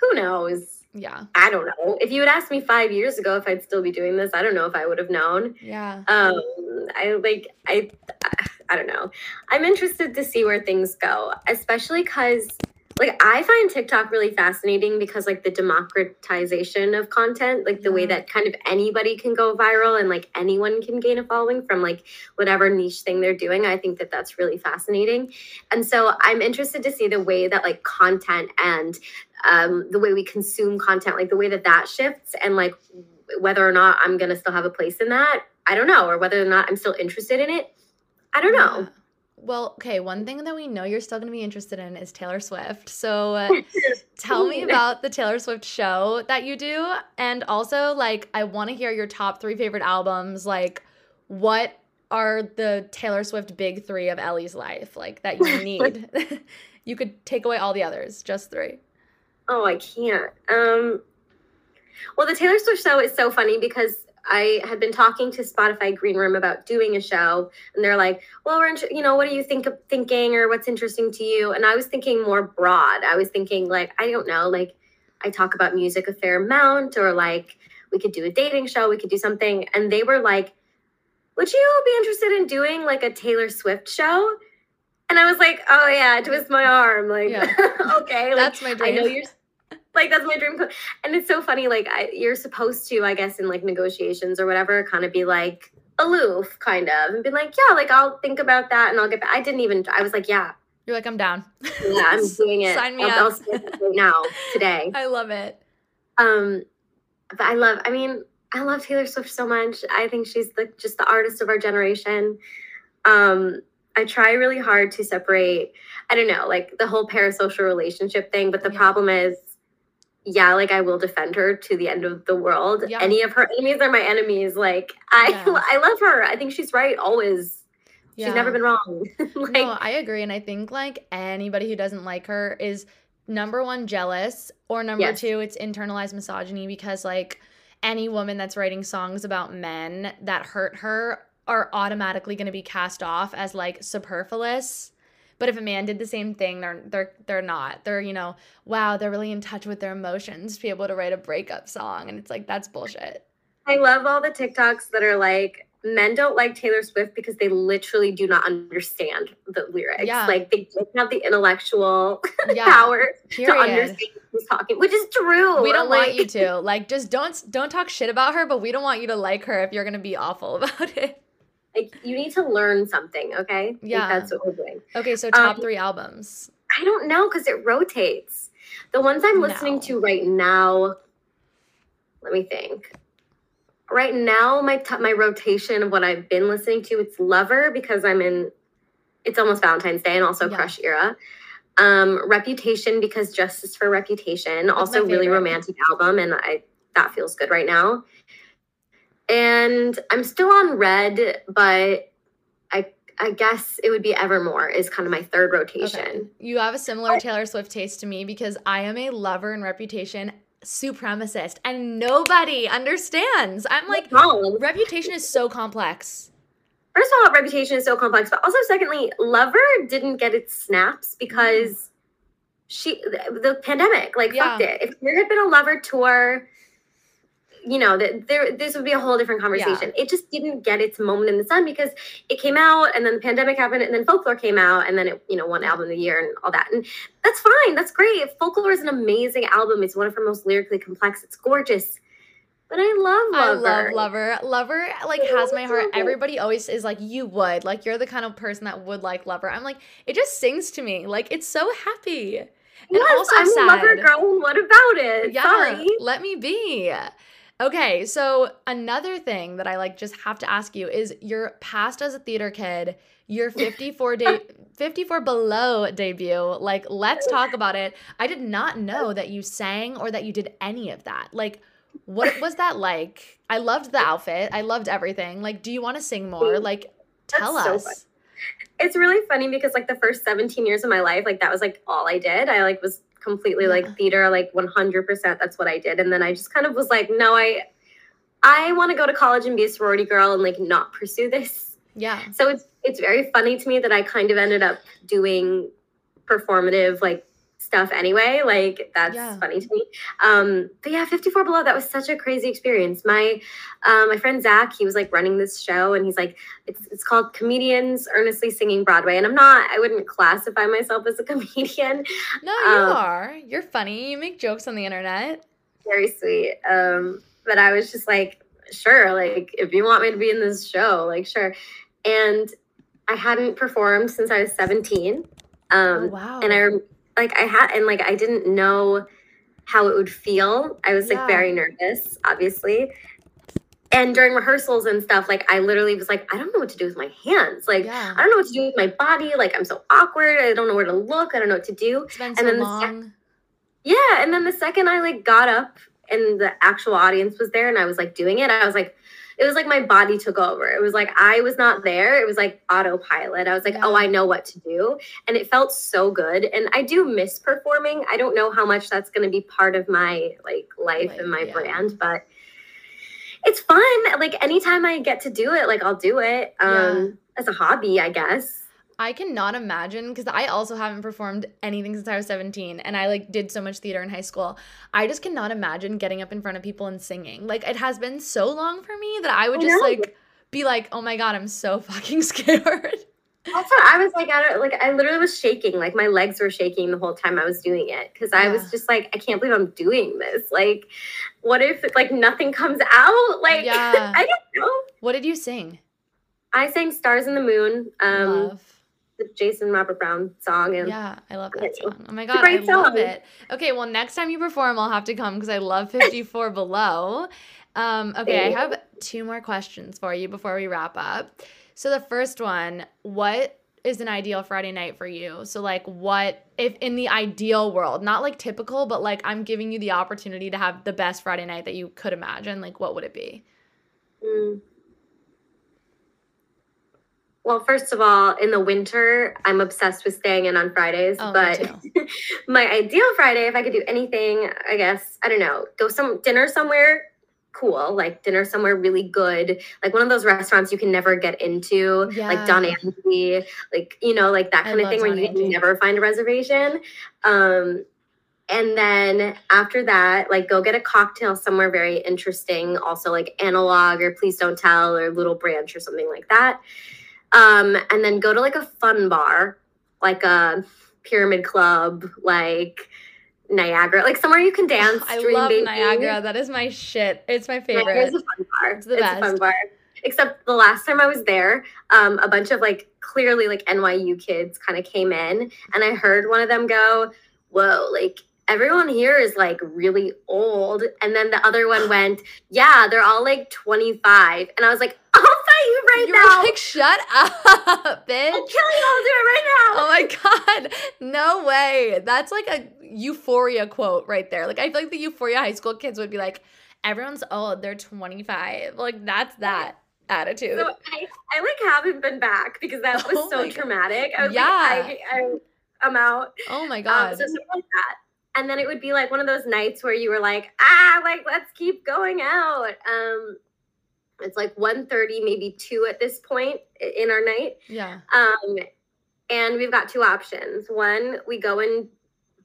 Who knows? yeah. I don't know. If you had asked me five years ago if I'd still be doing this, I don't know if I would have known. Yeah. Um, I like I I don't know. I'm interested to see where things go, especially because like I find TikTok really fascinating because like the democratization of content, like the way that kind of anybody can go viral and like anyone can gain a following from like whatever niche thing they're doing. I think that that's really fascinating. And so I'm interested to see the way that like content and um, the way we consume content, like the way that that shifts and like whether or not I'm going to still have a place in that. I don't know. Or whether or not I'm still interested in it. I don't know. Yeah. Well, okay, one thing that we know you're still going to be interested in is Taylor Swift. So uh, tell me about the Taylor Swift show that you do and also like I want to hear your top 3 favorite albums like what are the Taylor Swift big 3 of Ellie's life like that you need. you could take away all the others, just 3. Oh, I can't. Um, well, the Taylor Swift show is so funny because I had been talking to Spotify Green Room about doing a show, and they're like, "Well, we're, you know, what do you think of thinking, or what's interesting to you?" And I was thinking more broad. I was thinking like, I don't know, like I talk about music a fair amount, or like we could do a dating show, we could do something, and they were like, "Would you be interested in doing like a Taylor Swift show?" And I was like, "Oh yeah, twist my arm, like Yeah. okay, like, That's my I know you're like that's my dream and it's so funny like I, you're supposed to i guess in like negotiations or whatever kind of be like aloof kind of and be like yeah like i'll think about that and i'll get back i didn't even i was like yeah You're like I'm down. yeah i'm doing it Sign me I'll, up. I'll it right now today I love it. um but i love i mean i love taylor swift so much i think she's the just the artist of our generation um i try really hard to separate i don't know like the whole parasocial relationship thing but the Yeah. problem is yeah like i will defend her to the end of the world Yeah. any of her enemies are my enemies like i Yeah. i love her i think she's right always Yeah. she's never been wrong like no, I agree. And I think like anybody who doesn't like her is number one, jealous, or number Yes. two, it's internalized misogyny because like any woman that's writing songs about men that hurt her are automatically going to be cast off as like superfluous. But if a man did the same thing, they're they're they're not. They're, you know, wow, they're really in touch with their emotions to be able to write a breakup song. And it's like that's bullshit. I love all the TikToks that are like, men don't like Taylor Swift because they literally do not understand the lyrics. Yeah. Like they don't have the intellectual Yeah. power to understand who's talking, which is true. We don't like, want you to. Like just don't don't talk shit about her, but we don't want you to like her if you're going to be awful about it. Like you need to learn something, okay? Like, Yeah. that's what we're doing. Okay, so top Um, three albums. I don't know because it rotates. The ones I'm listening No. to right now, let me think. Right now, my t- my rotation of what I've been listening to, it's Lover because I'm in. It's almost Valentine's Day and also Yeah. Crush era. Um, Reputation because Justice for Reputation, also really romantic album, and I that feels good right now. And I'm still on Red, but I I guess it would be Evermore is kind of my third rotation. Okay. You have a similar Taylor Swift taste to me because I am a lover and reputation supremacist and nobody understands. I'm like, wrong. reputation is so complex. First of all, Reputation is so complex, but also secondly, Lover didn't get its snaps because mm. she the, the pandemic like fucked it. If there had been a Lover tour, you know, that there this would be a whole different conversation. It just didn't get its moment in the sun because it came out and then the pandemic happened and then Folklore came out and then it you know won album of the year and all that. And that's fine. That's great. Folklore is an amazing album. It's one of her most lyrically complex. It's gorgeous. But I love Lover. I love Lover. Lover like has my heart. Everybody always is like, you would. Like you're the kind of person that would like Lover. I'm like, it just sings to me. Like it's so happy. And yes, also I'm sad. a lover girl. What about it? Yeah, Sorry. let me be. Okay, so another thing that I like just have to ask you is your past as a theater kid, your 54 day 54 below debut. Like let's talk about it. I did not know that you sang or that you did any of that. Like what was that like? I loved the outfit. I loved everything. Like do you want to sing more? Mm. Like tell That's us. So it's really funny because like the first 17 years of my life, like that was like all I did. I like was completely yeah. like theater, like 100%. That's what I did. And then I just kind of was like, no, I, I want to go to college and be a sorority girl and like not pursue this. Yeah. So it's, it's very funny to me that I kind of ended up doing performative like stuff anyway. Like that's yeah. funny to me. Um, but yeah, 54 Below, that was such a crazy experience. My um, my friend Zach, he was like running this show and he's like, it's it's called Comedians Earnestly Singing Broadway. And I'm not, I wouldn't classify myself as a comedian. No, you um, are. You're funny. You make jokes on the internet. Very sweet. Um, but I was just like, sure, like if you want me to be in this show, like sure. And I hadn't performed since I was 17. Um, oh, wow. And I like I had and like I didn't know how it would feel. I was yeah. like very nervous, obviously. And during rehearsals and stuff, like I literally was like, I don't know what to do with my hands. Like yeah. I don't know what to do with my body. Like I'm so awkward. I don't know where to look. I don't know what to do. It's been so and then long. The sec- yeah, and then the second I like got up and the actual audience was there and I was like doing it, I was like, it was like my body took over. It was like I was not there. It was like autopilot. I was like, yeah. oh, I know what to do. And it felt so good. And I do miss performing. I don't know how much that's going to be part of my like life like, and my yeah. brand, but it's fun. Like anytime I get to do it, like I'll do it um yeah. as a hobby, I guess. I cannot imagine because I also haven't performed anything since I was 17 and I like did so much theater in high school. I just cannot imagine getting up in front of people and singing. Like it has been so long for me that I would just like be like, "Oh my god, I'm so fucking scared." What I was like. I don't like. I literally was shaking. Like my legs were shaking the whole time I was doing it because I was just like, I can't believe I'm doing this. Like, what if like nothing comes out? Like, yeah. I don't know. What did you sing? I sang "Stars and the Moon." Um, Love the Jason Robert Brown song. And yeah, I love that song. Oh my god, I song. love it. Okay, well next time you perform, I'll have to come because I love 54 Below. Um, okay, I have two more questions for you before we wrap up. So the first one, what is an ideal Friday night for you? So like what if in the ideal world, not like typical, but like I'm giving you the opportunity to have the best Friday night that you could imagine, like what would it be? Mm. Well, first of all, in the winter, I'm obsessed with staying in on Fridays. Oh, but my ideal Friday, if I could do anything, I guess, I don't know, go some dinner somewhere cool, like dinner somewhere really good, like one of those restaurants you can never get into, yeah. like Don Anthony, like, you know, like that kind I of thing Don where you can never find a reservation. Um, and then after that, like go get a cocktail somewhere very interesting, also like analog or please don't tell or little branch or something like that um, and then go to like a fun bar, like a pyramid club, like Niagara, like somewhere you can dance. I love baby. Niagara. That is my shit. It's my favorite. It's a fun bar. It's the it's best. a fun bar. Except the last time I was there, um, a bunch of like clearly like NYU kids kind of came in, and I heard one of them go, "Whoa!" Like everyone here is like really old. And then the other one went, yeah, they're all like 25. And I was like, you right you now. like, shut up, bitch. I'll kill you. I'll do it right now. Oh my God. No way. That's like a euphoria quote right there. Like, I feel like the euphoria high school kids would be like, everyone's old. They're 25. Like, that's that attitude. So I, I like haven't been back because that was oh so traumatic. I was yeah. like, I, I, am out. Oh my God. Um, so something like that and then it would be like one of those nights where you were like ah like let's keep going out um it's like 1.30 maybe 2 at this point in our night. Yeah. Um and we've got two options. One we go and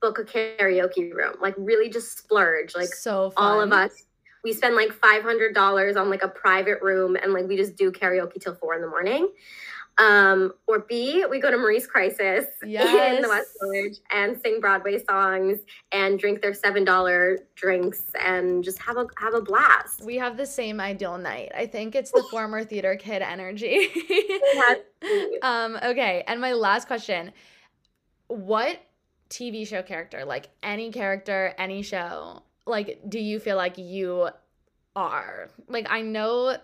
book a karaoke room like really just splurge like so fun. all of us we spend like $500 on like a private room and like we just do karaoke till four in the morning um, or B, we go to Marie's Crisis yes. in the West Village and sing Broadway songs and drink their seven dollar drinks and just have a have a blast. We have the same ideal night. I think it's the former theater kid energy. um, okay, and my last question: What TV show character, like any character, any show, like do you feel like you are? Like I know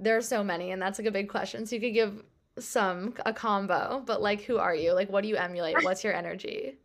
there's so many and that's like a big question. So you could give some a combo, but like who are you? Like what do you emulate? What's your energy?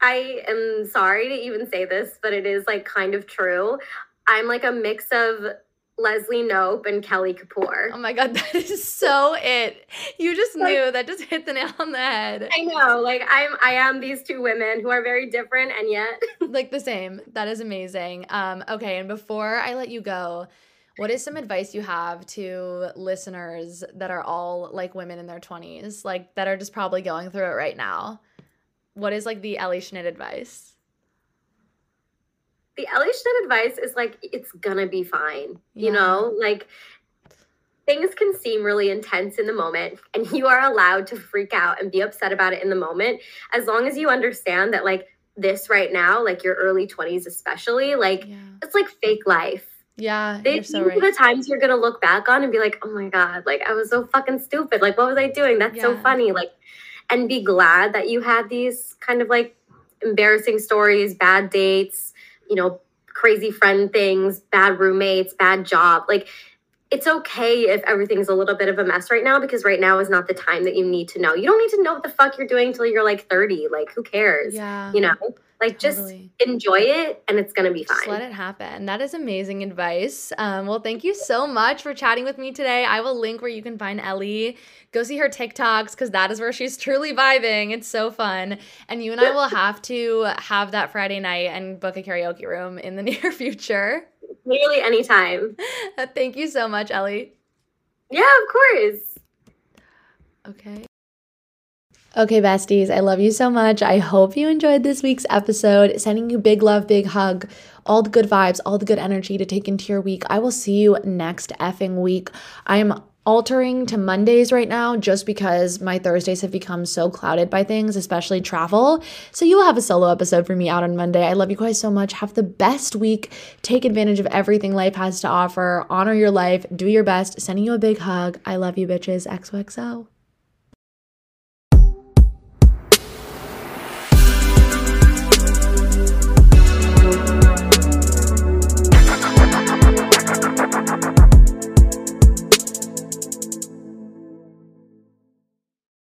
I am sorry to even say this, but it is like kind of true. I'm like a mix of Leslie Knope and Kelly Kapoor. Oh my god, that is so it. You just like, knew that just hit the nail on the head. I know. Like I'm I am these two women who are very different and yet like the same. That is amazing. Um okay, and before I let you go, what is some advice you have to listeners that are all like women in their 20s, like that are just probably going through it right now? What is like the Ellie Schnitt advice? The Ellie Schnitt advice is like it's gonna be fine. Yeah. You know, like things can seem really intense in the moment and you are allowed to freak out and be upset about it in the moment as long as you understand that like this right now like your early 20s especially like yeah. it's like fake life yeah, they, you're so right. the times you're gonna look back on and be like, oh my god, like I was so fucking stupid. Like, what was I doing? That's yeah. so funny. Like, and be glad that you had these kind of like embarrassing stories, bad dates, you know, crazy friend things, bad roommates, bad job. Like, it's okay if everything's a little bit of a mess right now because right now is not the time that you need to know. You don't need to know what the fuck you're doing until you're like 30. Like, who cares? Yeah. You know? Like totally. just enjoy it and it's gonna be fine. Just let it happen. That is amazing advice. Um, well, thank you so much for chatting with me today. I will link where you can find Ellie. Go see her TikToks because that is where she's truly vibing. It's so fun. And you and I will have to have that Friday night and book a karaoke room in the near future. Nearly anytime. thank you so much, Ellie. Yeah, of course. Okay. Okay, besties, I love you so much. I hope you enjoyed this week's episode. Sending you big love, big hug, all the good vibes, all the good energy to take into your week. I will see you next effing week. I'm altering to Mondays right now just because my Thursdays have become so clouded by things, especially travel. So you will have a solo episode for me out on Monday. I love you guys so much. Have the best week. Take advantage of everything life has to offer. Honor your life. Do your best. Sending you a big hug. I love you, bitches. XOXO.